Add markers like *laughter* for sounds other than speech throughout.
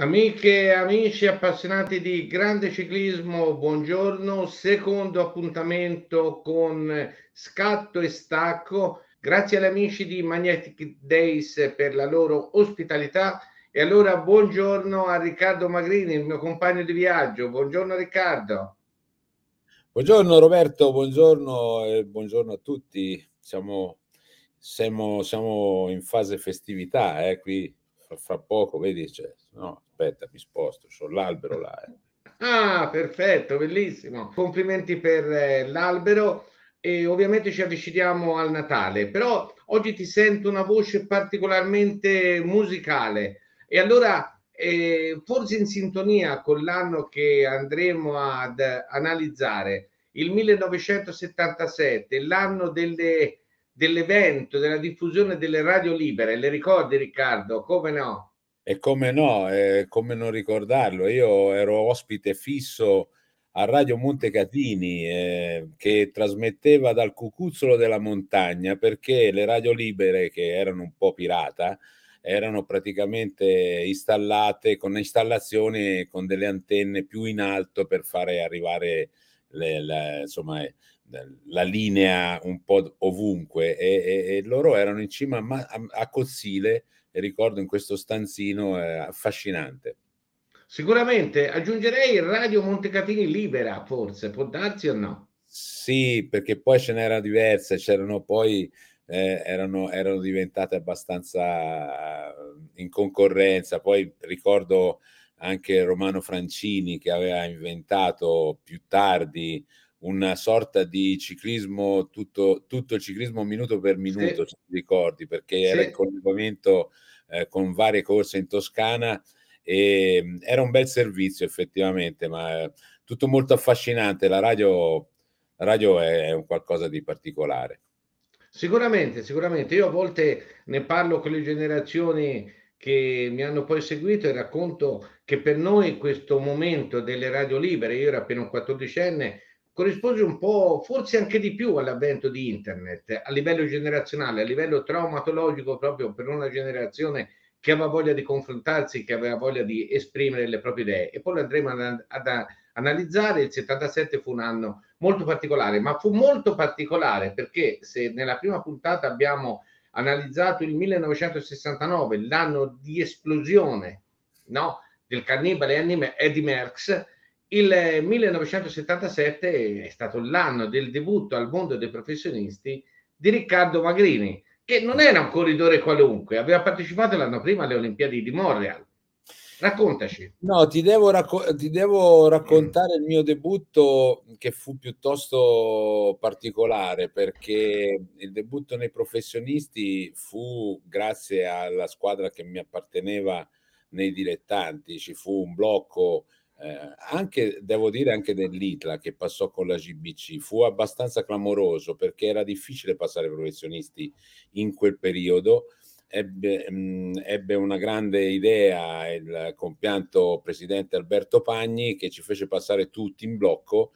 Amiche e amici appassionati di grande ciclismo, buongiorno. Secondo appuntamento con scatto e stacco. Grazie agli amici di Magnetic Days per la loro ospitalità. E allora buongiorno a Riccardo Magrini, il mio compagno di viaggio. Buongiorno Riccardo. Buongiorno Roberto, buongiorno e buongiorno a tutti. Siamo, siamo, siamo in fase festività, eh, qui fra, poco, vedi, cioè, no, aspetta, mi sposto, c'ho l'albero là. Eh. Ah, perfetto, bellissimo. Complimenti per eh, l'albero e ovviamente ci avviciniamo al Natale, però oggi ti sento una voce particolarmente musicale e allora eh, forse in sintonia con l'anno che andremo ad analizzare, il 1977, l'anno delle, dell'evento, della diffusione delle radio libere, le ricordi Riccardo? Come no? E come no, eh, come non ricordarlo? Io ero ospite fisso a Radio Montecatini eh, che trasmetteva dal cucuzzolo della montagna perché le radio libere che erano un po' pirata erano praticamente installate con installazioni con delle antenne più in alto per fare arrivare le, la, insomma, eh, la linea un po' ovunque e, e, e loro erano in cima a, a Cozzile e ricordo in questo stanzino eh, affascinante. Sicuramente aggiungerei Radio Montecatini Libera, forse, può darsi o no? Sì, perché poi ce n'erano diverse, c'erano poi eh, erano, erano, diventate abbastanza in concorrenza. Poi ricordo anche Romano Francini che aveva inventato più tardi una sorta di ciclismo, tutto, tutto il ciclismo minuto per minuto, sì. se ti ricordi, perché sì. era in collegamento eh, con varie corse in Toscana e era un bel servizio effettivamente, ma eh, tutto molto affascinante. La radio, la radio è, è un qualcosa di particolare. Sicuramente, sicuramente. Io a volte ne parlo con le generazioni che mi hanno poi seguito e racconto che per noi questo momento delle radio libere, io ero appena un quattordicenne, corrisponde un po', forse anche di più all'avvento di internet a livello generazionale, a livello traumatologico proprio per una generazione che aveva voglia di confrontarsi, che aveva voglia di esprimere le proprie idee. E poi lo andremo ad, ad analizzare. Il 77 fu un anno molto particolare, ma fu molto particolare perché se nella prima puntata abbiamo analizzato il 1969, l'anno di esplosione no, del cannibale Eddie Merckx, il 1977 è stato l'anno del debutto al mondo dei professionisti di Riccardo Magrini, che non era un corridore qualunque, aveva partecipato l'anno prima alle Olimpiadi di Montreal. Raccontaci. No, ti devo, racco- ti devo raccontare mm. il mio debutto che fu piuttosto particolare perché il debutto nei professionisti fu grazie alla squadra che mi apparteneva nei dilettanti, ci fu un blocco eh, anche devo dire anche dell'Itla che passò con la GBC fu abbastanza clamoroso perché era difficile passare professionisti in quel periodo. Ebbe, mh, mm, ebbe una grande idea il compianto presidente Alberto Pagni che ci fece passare tutti in blocco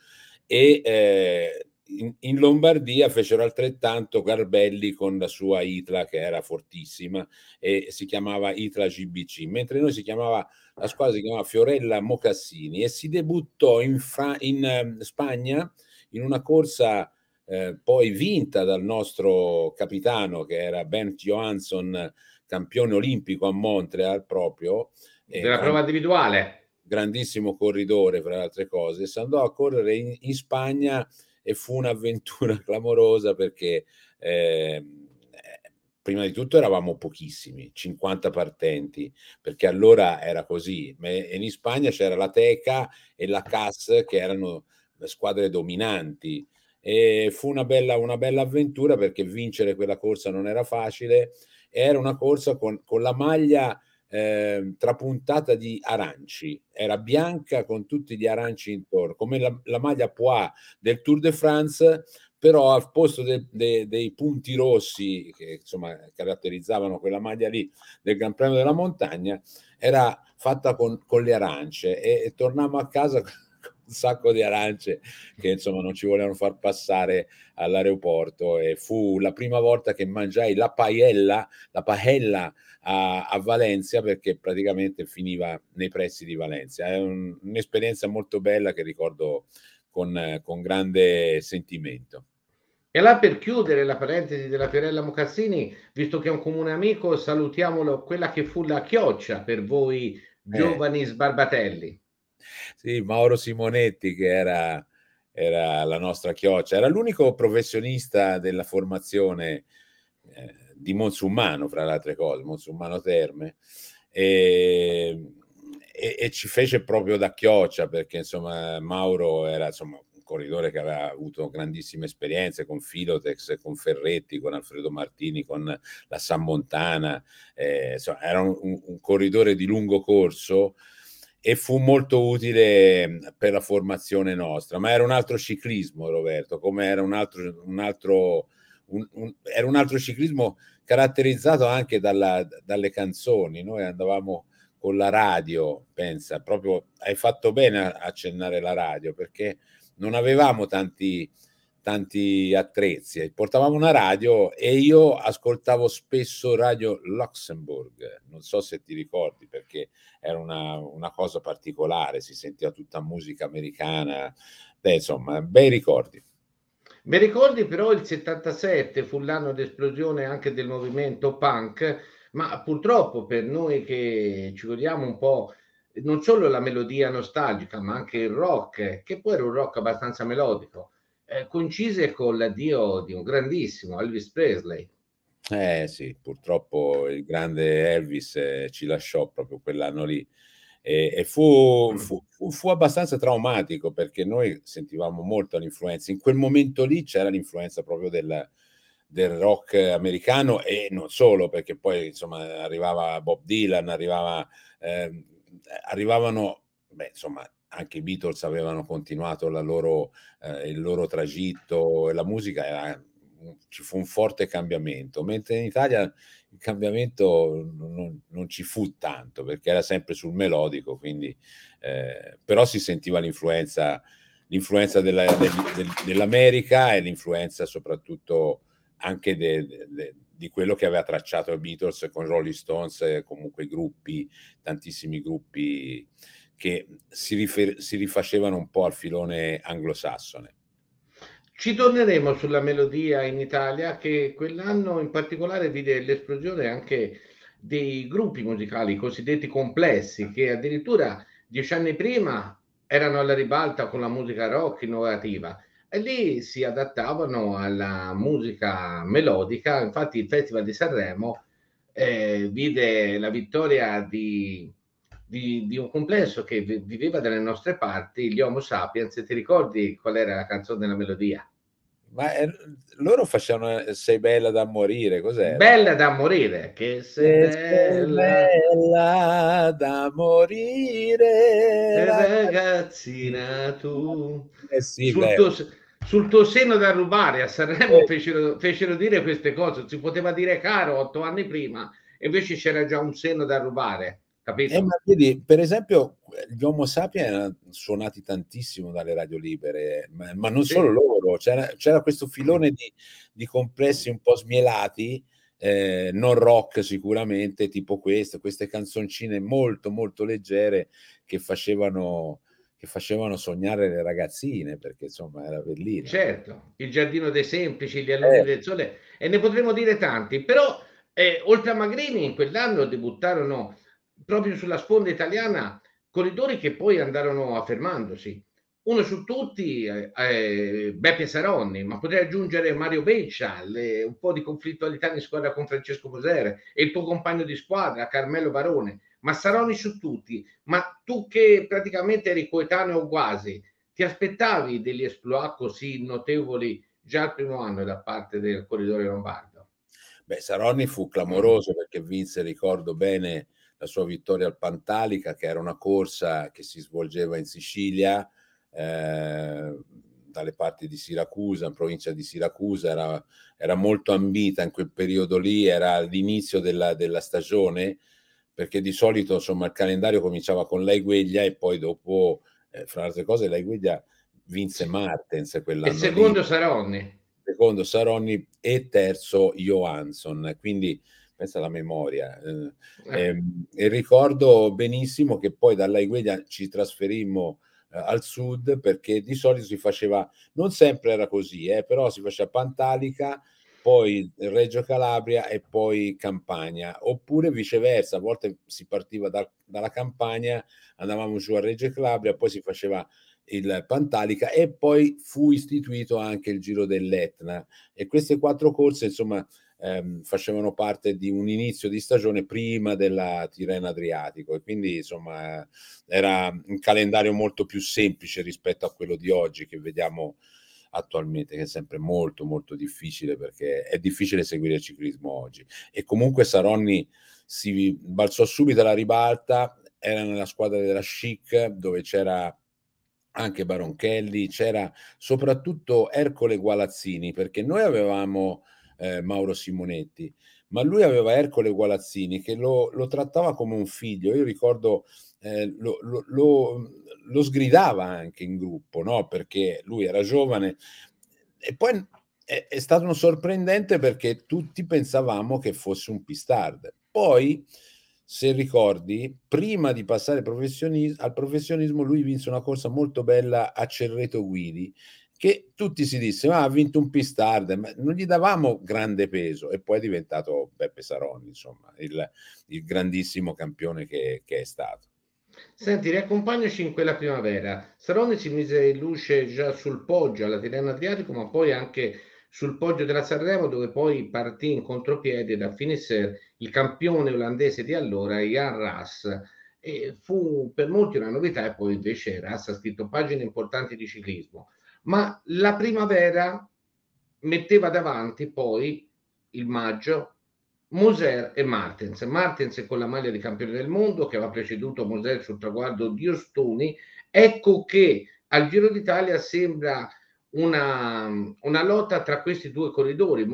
e eh, in, in, Lombardia fecero altrettanto Garbelli con la sua Itla che era fortissima e si chiamava Itla GBC, mentre noi si chiamava, la squadra si chiamava Fiorella Mocassini e si debuttò in, Fra, in eh, Spagna in una corsa eh, poi vinta dal nostro capitano che era Bent Johansson, campione olimpico a Montreal proprio. Della prova individuale. Grandissimo corridore, fra le altre cose. Si andò a correre in, in Spagna e fu un'avventura *laughs* clamorosa perché eh, prima di tutto eravamo pochissimi, 50 partenti, perché allora era così. In Spagna c'era la Teca e la CAS che erano le squadre dominanti. E fu una bella, una bella avventura perché vincere quella corsa non era facile. Era una corsa con, con la maglia eh, trapuntata di aranci, era bianca con tutti gli aranci intorno, come la, la maglia Poix del Tour de France, però al posto de, de, dei punti rossi che insomma caratterizzavano quella maglia lì del Gran Premio della Montagna, era fatta con, con le arance e, e tornammo a casa *laughs* sacco di arance che insomma non ci volevano far passare all'aeroporto e fu la prima volta che mangiai la paella, la paella a, a Valencia perché praticamente finiva nei pressi di Valencia. È un, un'esperienza molto bella che ricordo con, con grande sentimento. E là per chiudere la parentesi della Fiorella Mocassini, visto che è un comune amico, salutiamolo, quella che fu la chioccia per voi eh. giovani eh. sbarbatelli. Sì, Mauro Simonetti che era, era, la nostra chioccia, era l'unico professionista della formazione eh, di Monsummano, fra le altre cose, Monsummano Terme, e, e, e, ci fece proprio da chioccia perché insomma Mauro era insomma corridore che aveva avuto grandissime esperienze con Filotex, con Ferretti, con Alfredo Martini, con la San Montana, eh, insomma, era un, un, corridore di lungo corso e fu molto utile per la formazione nostra, ma era un altro ciclismo Roberto, come era un altro, un altro, un, era un altro ciclismo caratterizzato anche dalla, dalle canzoni, noi andavamo con la radio, pensa, proprio hai fatto bene a accennare la radio perché non avevamo tanti, tanti attrezzi, portavamo una radio e io ascoltavo spesso Radio Luxembourg, non so se ti ricordi perché era una, una cosa particolare, si sentiva tutta musica americana, Beh, insomma, bei ricordi. Mi ricordi però il 77 fu l'anno d'esplosione anche del movimento punk, ma purtroppo per noi che ci godiamo un po' non solo la melodia nostalgica, ma anche il rock, che poi era un rock abbastanza melodico, eh, coincise con l'addio di un grandissimo Elvis Presley. Eh sì, purtroppo il grande Elvis eh, ci lasciò proprio quell'anno lì e, e fu, mm. fu, fu, fu, abbastanza traumatico perché noi sentivamo molto l'influenza. In quel momento lì c'era l'influenza proprio del, del rock americano e non solo, perché poi insomma arrivava Bob Dylan, arrivava eh, arrivavano, beh, insomma, anche i Beatles avevano continuato loro, eh, il loro tragitto e la musica era, ci fu un forte cambiamento, mentre in Italia il cambiamento non, non ci fu tanto perché era sempre sul melodico, quindi, eh, però si sentiva l'influenza, l'influenza della, del, del, dell'America e l'influenza soprattutto anche de, de, di quello che aveva tracciato Beatles con Rolling Stones, comunque gruppi, tantissimi gruppi che si, rifer- si rifacevano un po' al filone anglosassone. Ci torneremo sulla melodia in Italia che quell'anno in particolare vide l'esplosione anche dei gruppi musicali cosiddetti complessi che addirittura dieci anni prima erano alla ribalta con la musica rock innovativa e lì si adattavano alla musica melodica. Infatti, il Festival di Sanremo eh, vide la vittoria di, di, di, un complesso che viveva dalle nostre parti, gli Homo sapiens. Ti ricordi qual era la canzone della melodia? Ma eh, loro facevano eh, Sei bella da morire, cos'è? Bella da morire, che sei, sei bella, bella da morire, ragazzina tu. Eh sì, sul, tuo, sul, tuo, seno da rubare a Sanremo eh. fecero, fecero, dire queste cose, si poteva dire caro otto anni prima, e invece c'era già un seno da rubare. Capito? Eh, ma vedi, per esempio, gli Homo sapiens erano suonati tantissimo dalle radio libere, ma, ma non sì. solo loro, c'era, c'era questo filone di, di, complessi un po' smielati, eh, non rock sicuramente, tipo questo, queste canzoncine molto molto leggere che facevano, che facevano sognare le ragazzine, perché insomma era bellino. Certo, il giardino dei semplici, gli alunni eh. del sole, e ne potremmo dire tanti, però eh, oltre a Magrini in quell'anno debuttarono proprio sulla sponda italiana corridori che poi andarono affermandosi. Uno su tutti, eh, eh, Beppe Saronni, ma potrei aggiungere Mario Beccia, le, un po' di conflittualità in squadra con Francesco Cosere e il tuo compagno di squadra, Carmelo Barone, ma Saronni su tutti. Ma tu che praticamente eri coetaneo quasi, ti aspettavi degli esploit così notevoli già al primo anno da parte del corridore lombardo? Beh, Saronni fu clamoroso perché vinse, ricordo bene, la sua vittoria al Pantalica, che era una corsa che si svolgeva in Sicilia, eh, dalle parti di Siracusa, in provincia di Siracusa, era, era, molto ambita in quel periodo lì, era l'inizio della, della stagione, perché di solito insomma, il calendario cominciava con l'Aigueglia e poi dopo eh, fra le altre cose la guida vinse Martens quell'anno. E secondo lì. Saronni. Secondo Saronni e terzo Johansson, quindi pensa alla memoria. Eh, eh. e ricordo benissimo che poi dalla Iguedia ci trasferimmo eh, al sud perché di solito si faceva, non sempre era così, eh, però si faceva Pantalica, poi Reggio Calabria e poi Campania, oppure viceversa, a volte si partiva da, dalla Campania, andavamo giù a Reggio Calabria, poi si faceva il Pantalica e poi fu istituito anche il Giro dell'Etna. E queste quattro corse insomma ehm, facevano parte di un inizio di stagione prima della Tirreno Adriatico. E quindi insomma era un calendario molto più semplice rispetto a quello di oggi che vediamo attualmente che è sempre molto molto difficile perché è difficile seguire il ciclismo oggi. E comunque Saronni si balzò subito alla ribalta era nella squadra della Chic dove c'era anche Baronchelli, c'era soprattutto Ercole Gualazzini, perché noi avevamo eh, Mauro Simonetti, ma lui aveva Ercole Gualazzini che lo, lo trattava come un figlio. Io ricordo eh, lo, lo, lo, sgridava anche in gruppo, no? perché lui era giovane. E poi è, è stato sorprendente perché tutti pensavamo che fosse un pistard. Poi se ricordi, prima di passare professionis- al professionismo, lui vinse una corsa molto bella a Cerreto Guidi, che tutti si disse, ma ha vinto un Pistard, ma non gli davamo grande peso, e poi è diventato Beppe Saroni, insomma, il, il grandissimo campione che, che è stato. Senti, riaccompagnaci in quella primavera. Saroni si mise in luce già sul poggio alla Tirreno Adriatico, ma poi anche sul poggio della Sanremo dove poi partì in contropiede da Finisser il campione olandese di allora Jan Ras e fu per molti una novità e poi invece Ras ha scritto pagine importanti di ciclismo ma la primavera metteva davanti poi il maggio Moser e Martens Martens con la maglia di campione del mondo che aveva preceduto Moser sul traguardo di Ostuni ecco che al Giro d'Italia sembra una, una, lotta tra questi due corridori.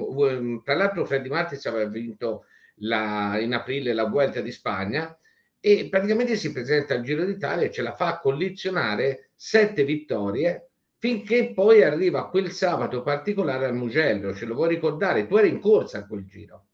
Tra l'altro, Freddy Martins aveva vinto la, in aprile la Vuelta di Spagna e praticamente si presenta al Giro d'Italia e ce la fa collezionare sette vittorie finché poi arriva quel sabato particolare al Mugello. Ce lo vuoi ricordare? Tu eri in corsa a quel giro.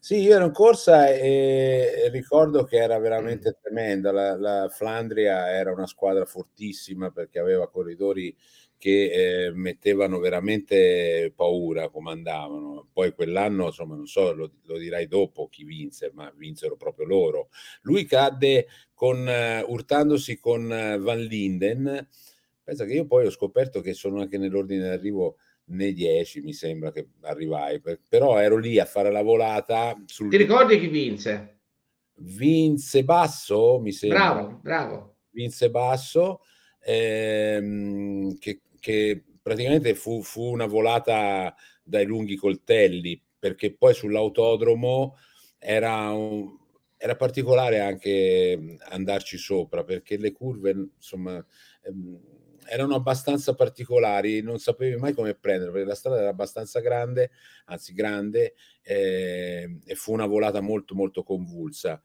Sì, io ero in corsa e ricordo che era veramente mm. tremenda. La, la Flandria era una squadra fortissima perché aveva corridori che eh, mettevano veramente paura come andavano. Poi quell'anno, insomma, non so, lo, lo dirai dopo chi vinse, ma vinsero proprio loro. Lui cadde con, uh, urtandosi con uh, Van Linden. Pensa che io poi ho scoperto che sono anche nell'ordine d'arrivo nei 10, mi sembra che arrivai, però ero lì a fare la volata. Sul... Ti ricordi chi vinse? Vinse Basso, mi sembra. Bravo, bravo. Vinse Basso, ehm, che che praticamente fu, fu una volata dai lunghi coltelli, perché poi sull'autodromo era, un, era particolare anche andarci sopra, perché le curve, insomma, ehm, erano abbastanza particolari, non sapevi mai come prendere, perché la strada era abbastanza grande, anzi grande, eh, e fu una volata molto molto convulsa.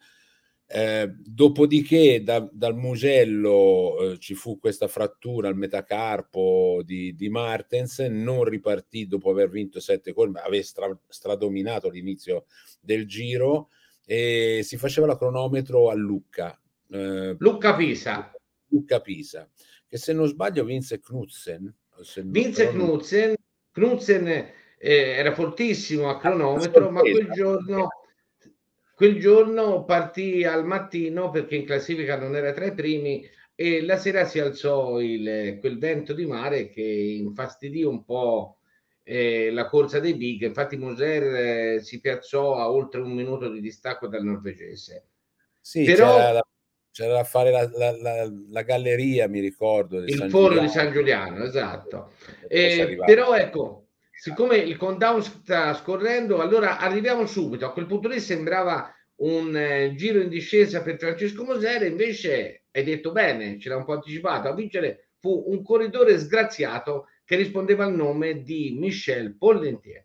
Eh, dopodiché da, dal Mugello eh, ci fu questa frattura al metacarpo di, di, Martens, non ripartì dopo aver vinto sette colme, aveva stra, stradominato l'inizio del giro e si faceva la cronometro a Lucca. Eh, Lucca Pisa. Lucca Pisa, che se non sbaglio vinse Knudsen. Vinse Knudsen, Knudsen eh, era fortissimo a cronometro, ma quel giorno Quel giorno partì al mattino perché in classifica non era tra i primi e la sera si alzò il, quel vento di mare che infastidì un po' eh, la corsa dei big. Infatti Moser eh, si piazzò a oltre un minuto di distacco dal norvegese. Sì, Però, da, c'era da fare la, la, la, la, galleria, mi ricordo. Il San foro Giuliano. di San Giuliano, esatto. Eh, però ecco, siccome il countdown sta scorrendo, allora arriviamo subito. A quel punto lì sembrava un eh, giro in discesa per Francesco Mosere, invece hai detto bene, ce l'ha un po' anticipato, a vincere fu un corridore sgraziato che rispondeva al nome di Michel Pollentier.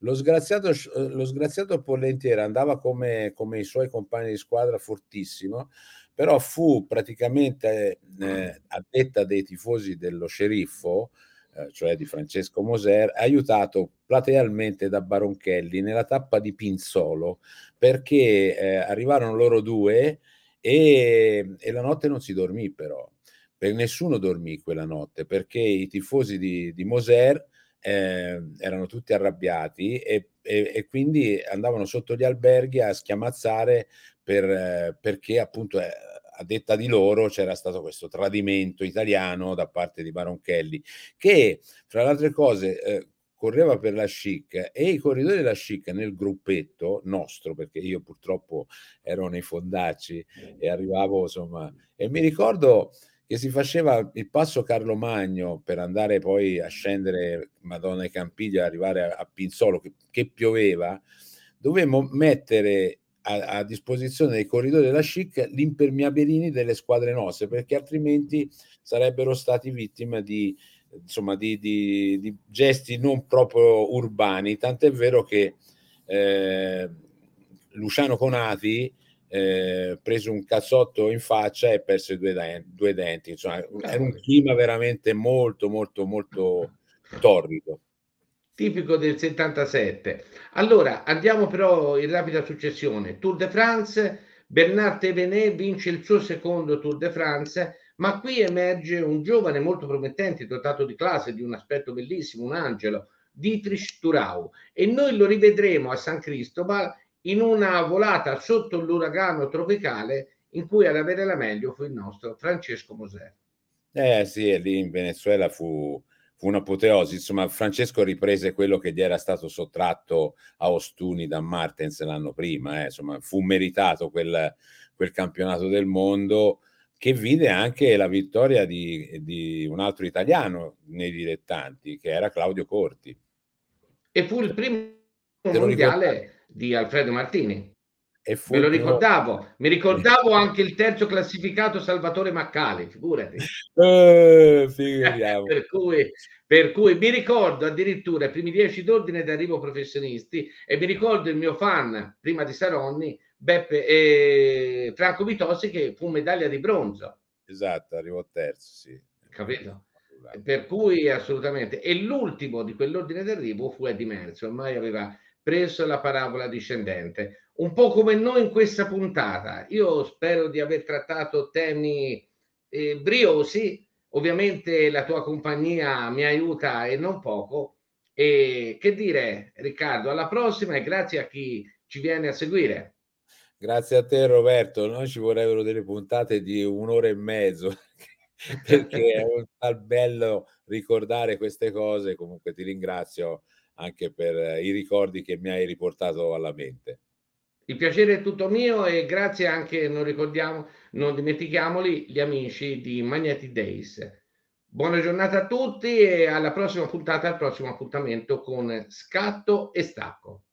Lo sgraziato, lo sgraziato Pollentier andava come, come i suoi compagni di squadra fortissimo, però fu praticamente eh, a detta dei tifosi dello sceriffo, eh, cioè di Francesco Moser, aiutato platealmente da Baronchelli nella tappa di Pinzolo, perché eh, arrivarono loro due e, e la notte non si dormì però, per nessuno dormì quella notte, perché i tifosi di, di Moser eh, erano tutti arrabbiati e, e, e, quindi andavano sotto gli alberghi a schiamazzare per, eh, perché appunto eh, a detta di loro c'era stato questo tradimento italiano da parte di Baronchelli che fra le altre cose eh, correva per la chic e i corridori della chic nel gruppetto nostro perché io purtroppo ero nei fondacci e arrivavo insomma e mi ricordo che si faceva il passo Carlo Magno per andare poi a scendere Madonna e Campiglia, arrivare a, a Pinzolo, che, che, pioveva, dovevamo mettere a, a, disposizione dei corridori della SCIC gli impermeabilini delle squadre nostre, perché altrimenti sarebbero stati vittime di, insomma, di, di, di gesti non proprio urbani, tant'è vero che eh, Luciano Conati eh, preso un cazzotto in faccia e perse due, denti, due denti. Insomma, era un clima veramente molto, molto, molto torrido. Tipico del 77. Allora, andiamo però in rapida successione. Tour de France, Bernard Thévenet vince il suo secondo Tour de France, ma qui emerge un giovane molto promettente, dotato di classe, di un aspetto bellissimo, un angelo, Dietrich Turau. E noi lo rivedremo a San Cristobal in una volata sotto l'uragano tropicale in cui ad avere la meglio fu il nostro Francesco Moser. Eh sì, lì in Venezuela fu, fu un'apoteosi. Insomma, Francesco riprese quello che gli era stato sottratto a Ostuni da Martens l'anno prima. Eh. Insomma, fu meritato quel, quel, campionato del mondo che vide anche la vittoria di, di un altro italiano nei dilettanti, che era Claudio Corti. E fu il primo mondiale di Alfredo Martini. E Me lo ricordavo, mi ricordavo *laughs* anche il terzo classificato Salvatore Maccali, figurati. *laughs* Eh, *laughs* per, cui, per cui mi ricordo addirittura i primi dieci d'ordine d'arrivo professionisti e mi ricordo il mio fan prima di Saronni, Beppe e Franco Vitossi che fu medaglia di bronzo. Esatto, arrivò terzo, sì. Capito? Per cui assolutamente. E l'ultimo di quell'ordine d'arrivo fu Eddie Merzi, ormai aveva preso la parabola discendente. Un po' come noi in questa puntata. Io spero di aver trattato temi eh, briosi. Ovviamente la tua compagnia mi aiuta e non poco. E che dire, Riccardo, alla prossima e grazie a chi ci viene a seguire. Grazie a te Roberto, noi ci vorrebbero delle puntate di un'ora e mezzo *laughs* perché è un tal bello ricordare queste cose. Comunque ti ringrazio anche per i ricordi che mi hai riportato alla mente. Il piacere è tutto mio e grazie anche, non ricordiamo, non dimentichiamoli, gli amici di Magnetic Days. Buona giornata a tutti e alla prossima puntata, al prossimo appuntamento con Scatto e Stacco.